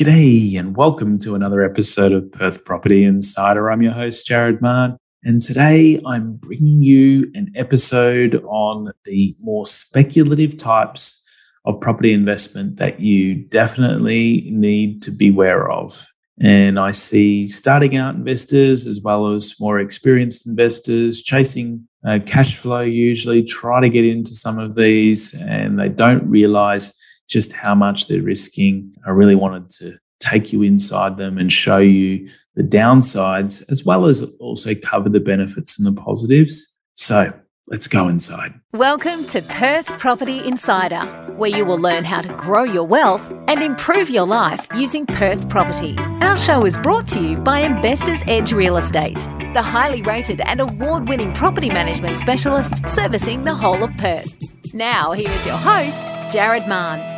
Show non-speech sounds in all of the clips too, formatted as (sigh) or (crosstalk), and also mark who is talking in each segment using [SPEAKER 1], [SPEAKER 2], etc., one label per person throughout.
[SPEAKER 1] G'day, and welcome to another episode of Perth Property Insider. I'm your host, Jared Mann, and today I'm bringing you an episode on the more speculative types of property investment that you definitely need to beware of. And I see starting out investors as well as more experienced investors chasing uh, cash flow, usually try to get into some of these, and they don't realize just how much they're risking. I really wanted to take you inside them and show you the downsides as well as also cover the benefits and the positives. So let's go inside.
[SPEAKER 2] Welcome to Perth Property Insider, where you will learn how to grow your wealth and improve your life using Perth property. Our show is brought to you by Investors Edge Real Estate, the highly rated and award winning property management specialists servicing the whole of Perth. Now, here is your host, Jared Mann.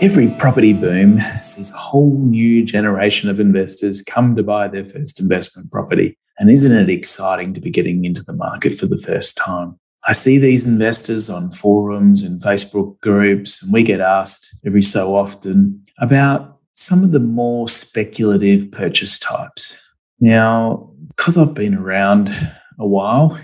[SPEAKER 1] Every property boom sees a whole new generation of investors come to buy their first investment property. And isn't it exciting to be getting into the market for the first time? I see these investors on forums and Facebook groups, and we get asked every so often about some of the more speculative purchase types. Now, because I've been around a while,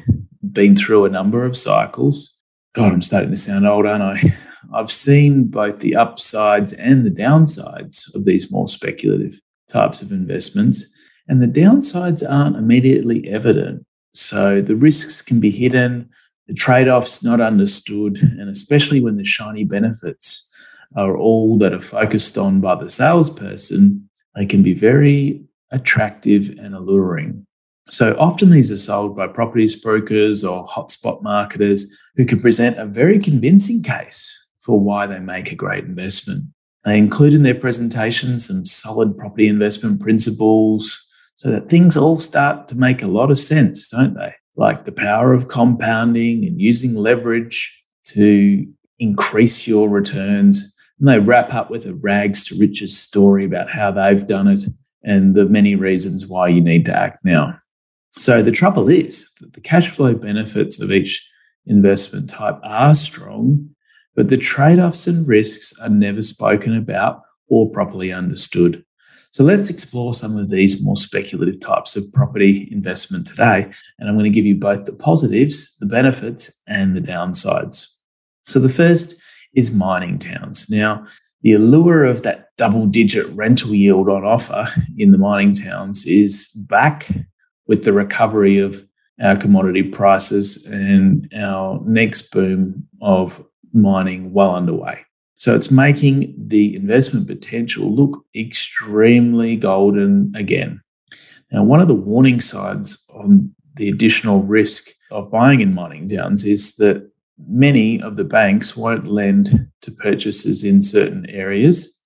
[SPEAKER 1] been through a number of cycles, God, I'm starting to sound old, aren't I? (laughs) I've seen both the upsides and the downsides of these more speculative types of investments, and the downsides aren't immediately evident. So the risks can be hidden, the trade offs not understood, and especially when the shiny benefits are all that are focused on by the salesperson, they can be very attractive and alluring. So often these are sold by property spruikers or hotspot marketers who can present a very convincing case for why they make a great investment. They include in their presentation some solid property investment principles so that things all start to make a lot of sense, don't they? Like the power of compounding and using leverage to increase your returns. And they wrap up with a rags to riches story about how they've done it and the many reasons why you need to act now. So the trouble is that the cash flow benefits of each investment type are strong, but the trade offs and risks are never spoken about or properly understood. So let's explore some of these more speculative types of property investment today. And I'm going to give you both the positives, the benefits, and the downsides. So the first is mining towns. Now, the allure of that double digit rental yield on offer in the mining towns is back with the recovery of our commodity prices and our next boom of mining well underway. So it's making the investment potential look extremely golden again. Now, one of the warning signs on the additional risk of buying in mining towns is that many of the banks won't lend to purchases in certain areas.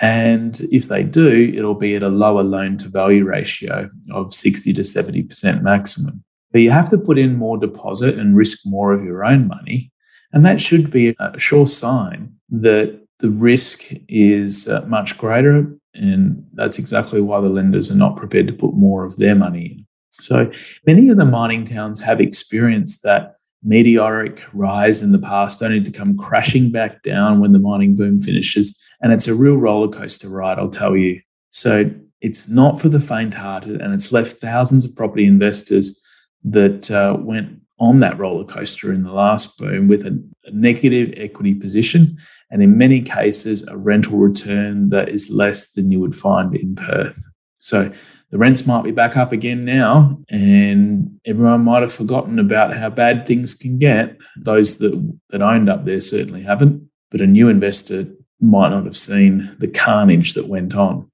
[SPEAKER 1] And if they do, it'll be at a lower loan to value ratio of 60 to 70% maximum. But you have to put in more deposit and risk more of your own money and that should be a sure sign that the risk is uh, much greater. And that's exactly why the lenders are not prepared to put more of their money in. So many of the mining towns have experienced that meteoric rise in the past, only to come crashing back down when the mining boom finishes. And it's a real roller coaster ride, I'll tell you. So it's not for the faint hearted, and it's left thousands of property investors that uh, went on that roller coaster in the last boom with a, a, negative equity position, and in many cases, a rental return that is less than you would find in Perth. So the rents might be back up again now, and everyone might have forgotten about how bad things can get. Those that, that owned up there certainly haven't, but a new investor might not have seen the carnage that went on.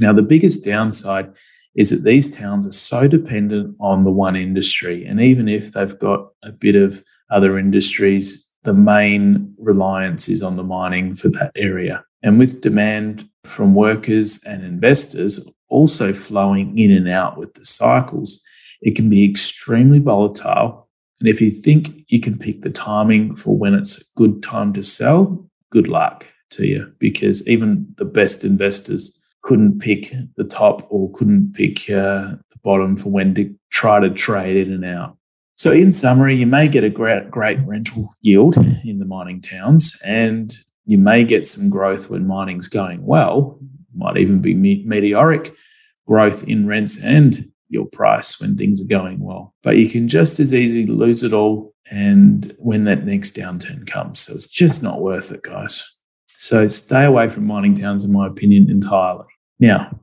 [SPEAKER 1] Now, the biggest downside is that these towns are so dependent on the one industry. And even if they've got a bit of other industries, the main reliance is on the mining for that area. And with demand from workers and investors also flowing in and out with the cycles, it can be extremely volatile. And if you think you can pick the timing for when it's a good time to sell, good luck to you because even the best investors couldn't pick the top or couldn't pick uh, the bottom for when to try to trade in and out. So, in summary, you may get a great, great rental yield in the mining towns, and you may get some growth when mining's going well. might even be me- meteoric growth in rents and your price when things are going well. But you can just as easily lose it all and when that next downturn comes. So it's just not worth it, guys. So stay away from mining towns, in my opinion, entirely. Now,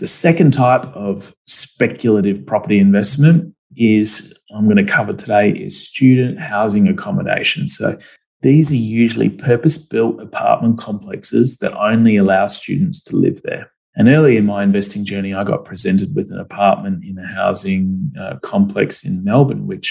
[SPEAKER 1] the second type of speculative property investment is I'm going to cover today is student housing accommodation. So these are usually purpose built apartment complexes that only allow students to live there. And early in my investing journey, I got presented with an apartment in a housing uh, complex in Melbourne, which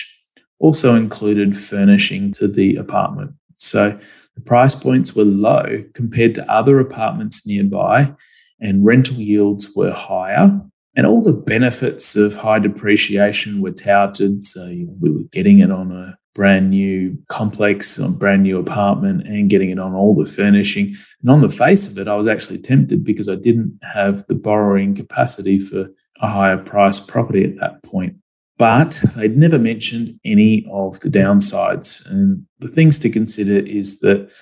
[SPEAKER 1] also included furnishing to the apartment. So the price points were low compared to other apartments nearby, and rental yields were higher. And all the benefits of high depreciation were touted. So we were getting it on a brand new complex, a brand new apartment, and getting it on all the furnishing. And on the face of it, I was actually tempted because I didn't have the borrowing capacity for a higher price property at that point. But they'd never mentioned any of the downsides. And the things to consider is that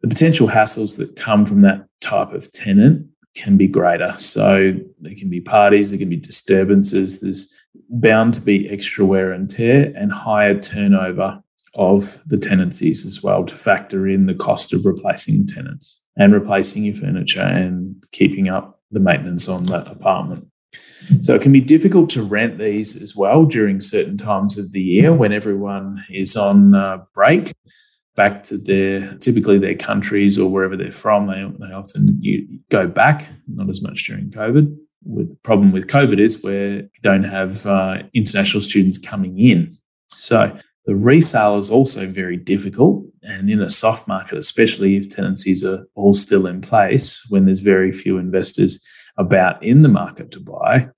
[SPEAKER 1] the potential hassles that come from that type of tenant can be greater. So there can be parties, there can be disturbances, there's bound to be extra wear and tear and higher turnover of the tenancies as well to factor in the cost of replacing tenants and replacing your furniture and keeping up the maintenance on that apartment. So it can be difficult to rent these as well during certain times of the year when everyone is on uh, break back to their typically their countries or wherever they're from. They, they often go back, not as much during COVID with the problem with COVID is where you don't have uh, international students coming in. So the resale is also very difficult. And in a soft market, especially if tenancies are all still in place, when there's very few investors about in the market to buy,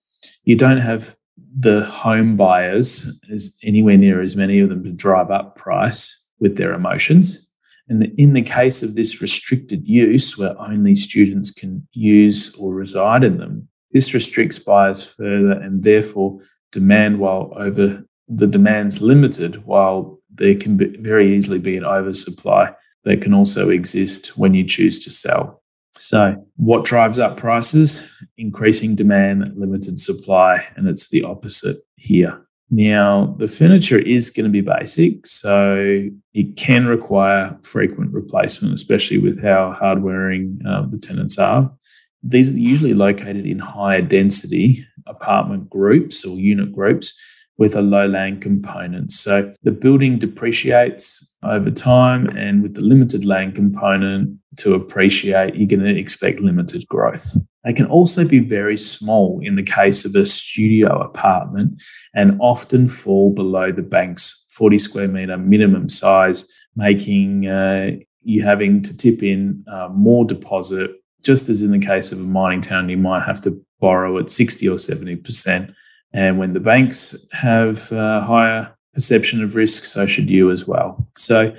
[SPEAKER 1] you don't have the home buyers as anywhere near as many of them to drive up price with their emotions. And in the case of this restricted use, where only students can use or reside in them, this restricts buyers further and therefore demand while over the demand's limited, while there can be, very easily be an oversupply that can also exist when you choose to sell. So, what drives up prices? Increasing demand, limited supply, and it's the opposite here. Now, the furniture is going to be basic, so it can require frequent replacement, especially with how hard wearing uh, the tenants are. These are usually located in higher density apartment groups or unit groups with a low land component. So the building depreciates over time, and with the limited land component to appreciate, you're going to expect limited growth. They can also be very small in the case of a studio apartment and often fall below the bank's 40 square meter minimum size, making uh, you having to tip in uh, more deposit just as in the case of a mining town, you might have to borrow at 60 or 70%. And when the banks have a higher perception of risk, so should you as well. So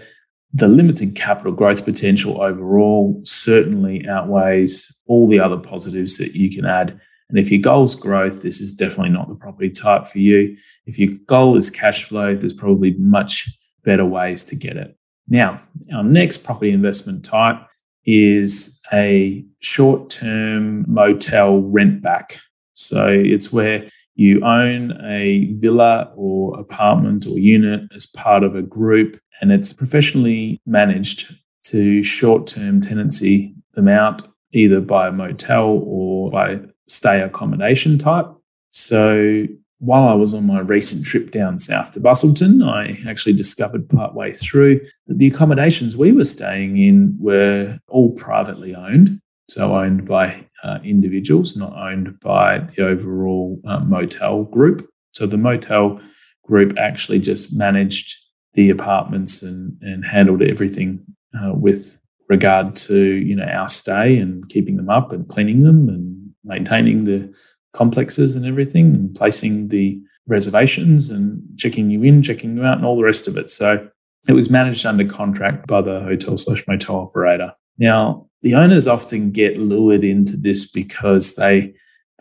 [SPEAKER 1] the limited capital growth potential overall certainly outweighs all the other positives that you can add. And if your goal is growth, this is definitely not the property type for you. If your goal is cash flow, there's probably much better ways to get it. Now, our next property investment type is a short term motel rent back. So it's where you own a villa or apartment or unit as part of a group, and it's professionally managed to short term tenancy them out either by a motel or by stay accommodation type. So while I was on my recent trip down south to Busselton, I actually discovered partway through that the accommodations we were staying in were all privately owned. So owned by uh, individuals, not owned by the overall uh, motel group. So the motel group actually just managed the apartments and, and handled everything uh, with regard to you know our stay and keeping them up and cleaning them and maintaining the complexes and everything and placing the reservations and checking you in, checking you out, and all the rest of it. So it was managed under contract by the hotel slash motel operator. Now, the owners often get lured into this because they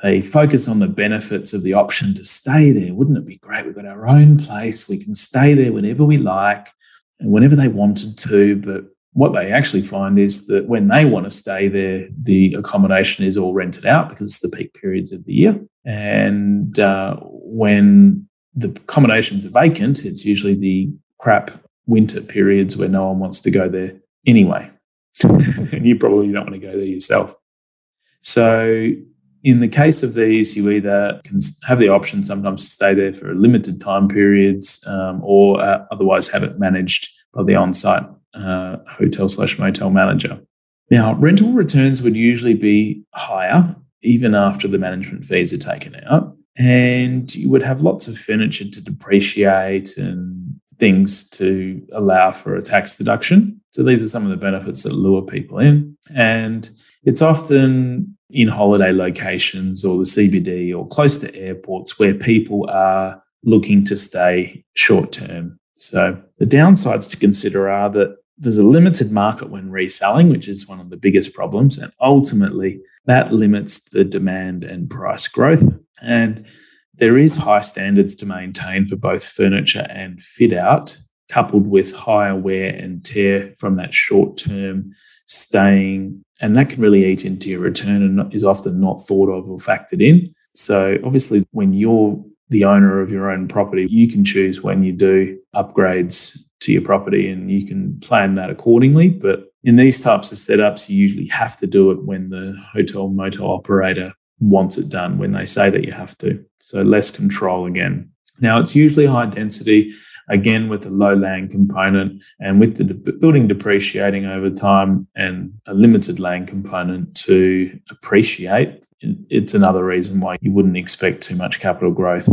[SPEAKER 1] they focus on the benefits of the option to stay there. Wouldn't it be great? We've got our own place. We can stay there whenever we like and whenever they wanted to. But what they actually find is that when they want to stay there, the accommodation is all rented out because it's the peak periods of the year. And uh, when the accommodations are vacant, it's usually the crap winter periods where no one wants to go there anyway. And (laughs) you probably don't want to go there yourself. So, in the case of these, you either can have the option sometimes to stay there for limited time periods um, or uh, otherwise have it managed by the on site uh, hotel slash motel manager. Now, rental returns would usually be higher even after the management fees are taken out. And you would have lots of furniture to depreciate and things to allow for a tax deduction. So these are some of the benefits that lure people in. And it's often in holiday locations or the CBD or close to airports where people are looking to stay short term. So the downsides to consider are that there's a limited market when reselling, which is one of the biggest problems. And ultimately, that limits the demand and price growth. And there is high standards to maintain for both furniture and fit out, coupled with higher wear and tear from that short term staying. And that can really eat into your return and is often not thought of or factored in. So, obviously, when you're the owner of your own property, you can choose when you do upgrades to your property and you can plan that accordingly. But in these types of setups, you usually have to do it when the hotel motel operator wants it done, when they say that you have to. So less control again. Now, it's usually high density, again, with a low land component and with the de- building depreciating over time and a limited land component to appreciate. It's another reason why you wouldn't expect too much capital growth.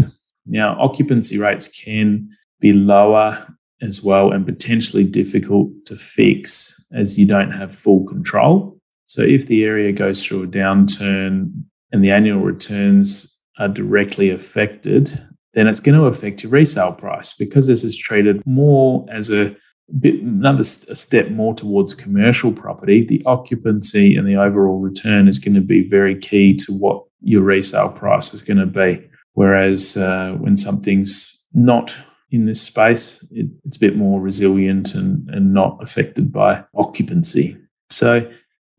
[SPEAKER 1] Now, occupancy rates can be lower as well and potentially difficult to fix as you don't have full control. So if the area goes through a downturn and the annual returns are directly affected, then it's going to affect your resale price because this is treated more as a bit another step more towards commercial property. The occupancy and the overall return is going to be very key to what your resale price is going to be. Whereas uh, when something's not in this space. It, it's a bit more resilient and, and not affected by occupancy. So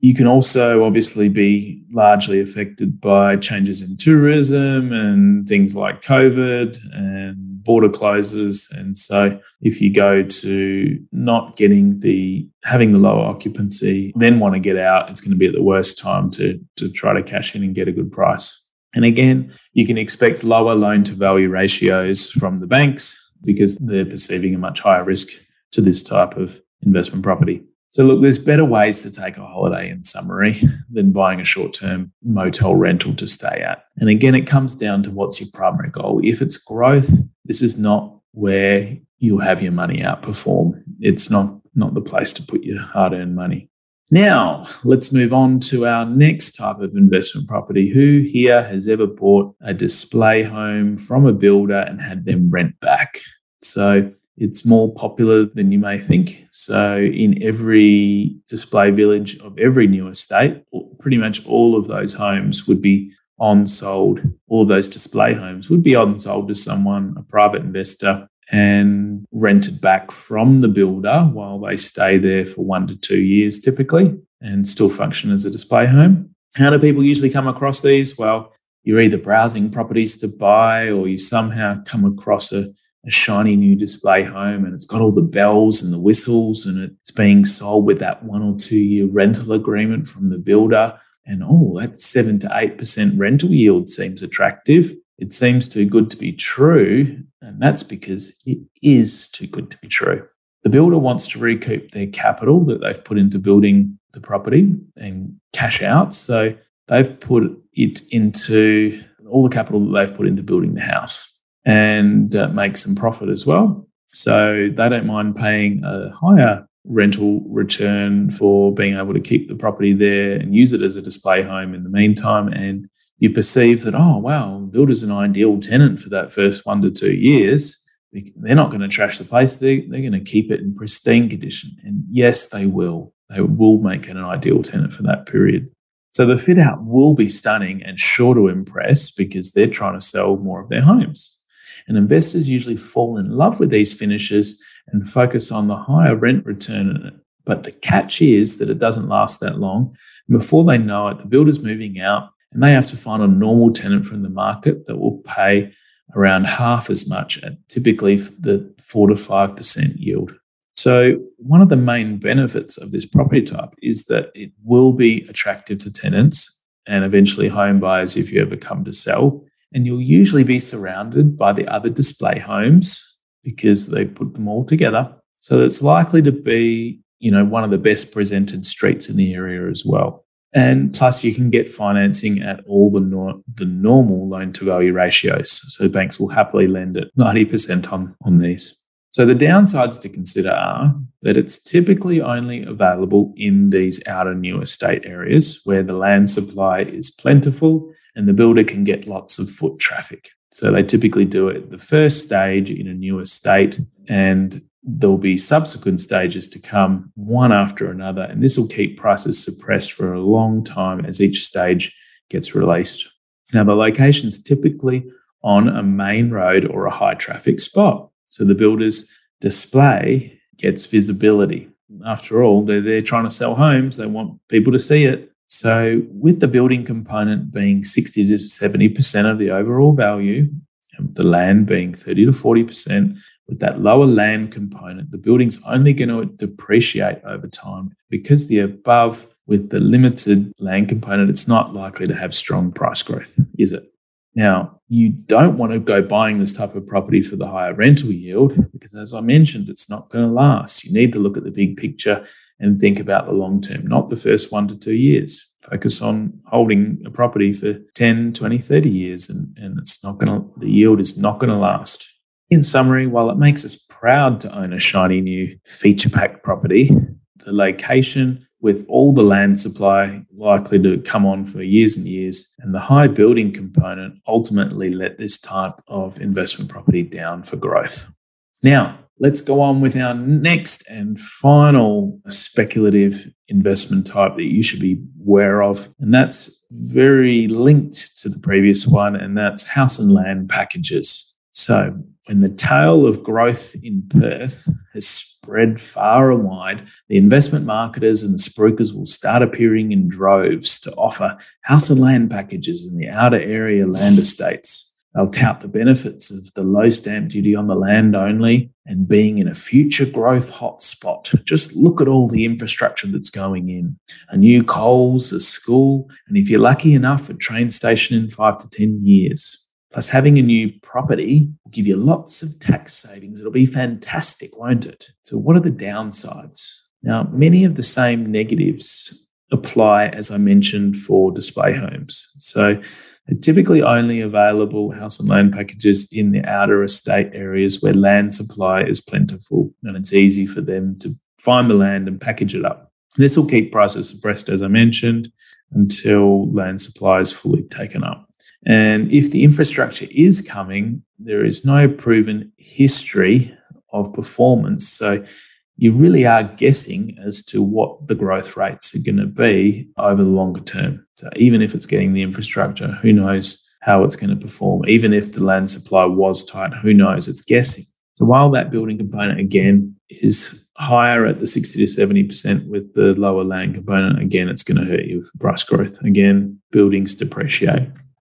[SPEAKER 1] you can also obviously be largely affected by changes in tourism and things like COVID and border closes. And so if you go to not getting the having the lower occupancy, then want to get out, it's going to be at the worst time to to try to cash in and get a good price. And again, you can expect lower loan to value ratios from the banks because they're perceiving a much higher risk to this type of investment property. So, look, there's better ways to take a holiday in summary than buying a short term motel rental to stay at. And again, it comes down to what's your primary goal. If it's growth, this is not where you'll have your money outperform. It's not, not the place to put your hard earned money. Now, let's move on to our next type of investment property. Who here has ever bought a display home from a builder and had them rent back? So, it's more popular than you may think. So, in every display village of every new estate, pretty much all of those homes would be on sold. All those display homes would be on sold to someone, a private investor, and rented back from the builder while they stay there for one to two years typically and still function as a display home. How do people usually come across these? Well, you're either browsing properties to buy or you somehow come across a, a shiny new display home and it's got all the bells and the whistles and it's being sold with that one or two year rental agreement from the builder. And oh, that seven to 8% rental yield seems attractive. It seems too good to be true, and that's because it is too good to be true. The builder wants to recoup their capital that they've put into building the property and cash out. So they've put it into all the capital that they've put into building the house and uh, make some profit as well. So they don't mind paying a higher rental return for being able to keep the property there and use it as a display home in the meantime and you perceive that, oh, wow, builder's an ideal tenant for that first one to two years. They're not going to trash the place. They, they're going to keep it in pristine condition. And yes, they will. They will make it an ideal tenant for that period. So the fit out will be stunning and sure to impress because they're trying to sell more of their homes. And investors usually fall in love with these finishes and focus on the higher rent return But the catch is that it doesn't last that long. And before they know it, the builder's moving out and they have to find a normal tenant from the market that will pay around half as much at typically the 4 to 5% yield. So, one of the main benefits of this property type is that it will be attractive to tenants and eventually home buyers if you ever come to sell. And you'll usually be surrounded by the other display homes because they put them all together. So, it's likely to be, you know, one of the best presented streets in the area as well. And plus, you can get financing at all the, nor- the normal loan to value ratios. So, banks will happily lend at 90% on, on these. So the downsides to consider are that it's typically only available in these outer new estate areas where the land supply is plentiful and the builder can get lots of foot traffic. So they typically do it the first stage in a new estate and there'll be subsequent stages to come one after another and this will keep prices suppressed for a long time as each stage gets released. Now the location's typically on a main road or a high traffic spot. So the builder's display gets visibility. After all, they're, they're trying to sell homes, they want people to see it. So, with the building component being 60 to 70% of the overall value, and the land being 30 to 40%, with that lower land component, the building's only going to depreciate over time because the above with the limited land component, it's not likely to have strong price growth, is it? Now, you don't want to go buying this type of property for the higher rental yield because, as I mentioned, it's not going to last. You need to look at the big picture and think about the long term, not the first one to two years. Focus on holding a property for 10, 20, 30 years, and, and it's not going to, the yield is not going to last. In summary, while it makes us proud to own a shiny new feature packed property, the location with all the land supply likely to come on for years and years, and the high building component ultimately let this type of investment property down for growth. Now, let's go on with our next and final speculative investment type that you should be aware of, and that's very linked to the previous one, and that's house and land packages. So, when the tale of growth in Perth has spread far and wide, the investment marketers and the spruikers will start appearing in droves to offer house and land packages in the outer area land estates. They'll tout the benefits of the low stamp duty on the land only and being in a future growth hotspot. Just look at all the infrastructure that's going in a new Coles, a school, and if you're lucky enough, a train station in five to 10 years. Plus, having a new property will give you lots of tax savings. It'll be fantastic, won't it? So, what are the downsides? Now, many of the same negatives apply, as I mentioned, for display homes. So, they're typically only available house and land packages in the outer estate areas where land supply is plentiful and it's easy for them to find the land and package it up. This will keep prices suppressed, as I mentioned, until land supply is fully taken up. And if the infrastructure is coming, there is no proven history of performance. So you really are guessing as to what the growth rates are going to be over the longer term. So even if it's getting the infrastructure, who knows how it's going to perform? Even if the land supply was tight, who knows? It's guessing. So while that building component again is higher at the 60 to 70% with the lower land component, again, it's going to hurt you for price growth. Again, buildings depreciate.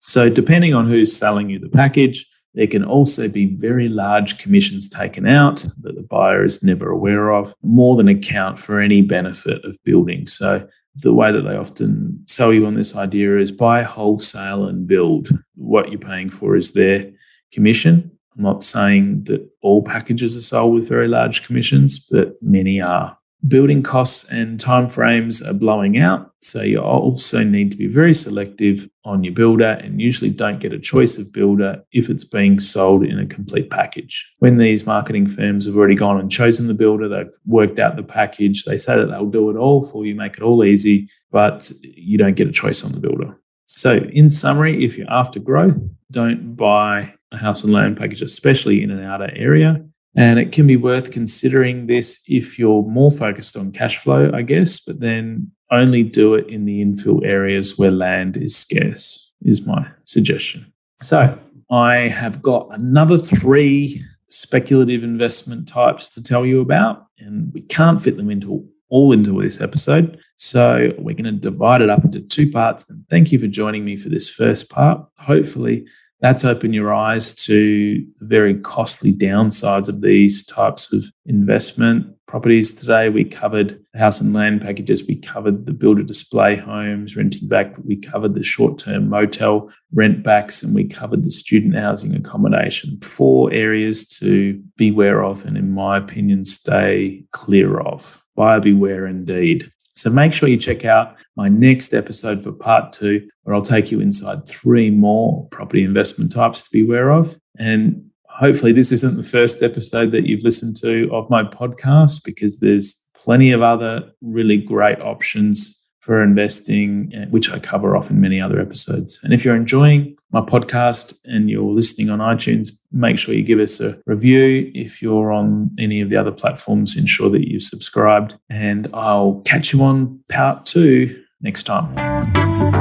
[SPEAKER 1] So, depending on who's selling you the package, there can also be very large commissions taken out that the buyer is never aware of, more than account for any benefit of building. So, the way that they often sell you on this idea is buy wholesale and build. What you're paying for is their commission. I'm not saying that all packages are sold with very large commissions, but many are building costs and timeframes are blowing out. So you also need to be very selective on your builder and usually don't get a choice of builder if it's being sold in a complete package. When these marketing firms have already gone and chosen the builder, they've worked out the package, they say that they'll do it all for you, make it all easy, but you don't get a choice on the builder. So, in summary, if you're after growth, don't buy a house and land package, especially in an outer area. And it can be worth considering this if you're more focused on cash flow, I guess, but then only do it in the infill areas where land is scarce, is my suggestion. So I have got another three speculative investment types to tell you about, and we can't fit them into all into this episode. So we're going to divide it up into two parts. And thank you for joining me for this first part. Hopefully, that's opened your eyes to the very costly downsides of these types of investment properties. Today, we covered house and land packages, we covered the builder display homes, renting back, we covered the short term motel rent backs, and we covered the student housing accommodation. Four areas to beware of, and in my opinion, stay clear of. Buyer beware indeed. So make sure you check out my next episode for part two, where I'll take you inside three more property investment types to be aware of. And hopefully, this isn't the first episode that you've listened to of my podcast because there's plenty of other really great options for investing, uh, which I cover off in many other episodes. And if you're enjoying my podcast and you're listening on iTunes, make sure you give us a review. If you're on any of the other platforms, ensure that you've subscribed. And I'll catch you on part two next time.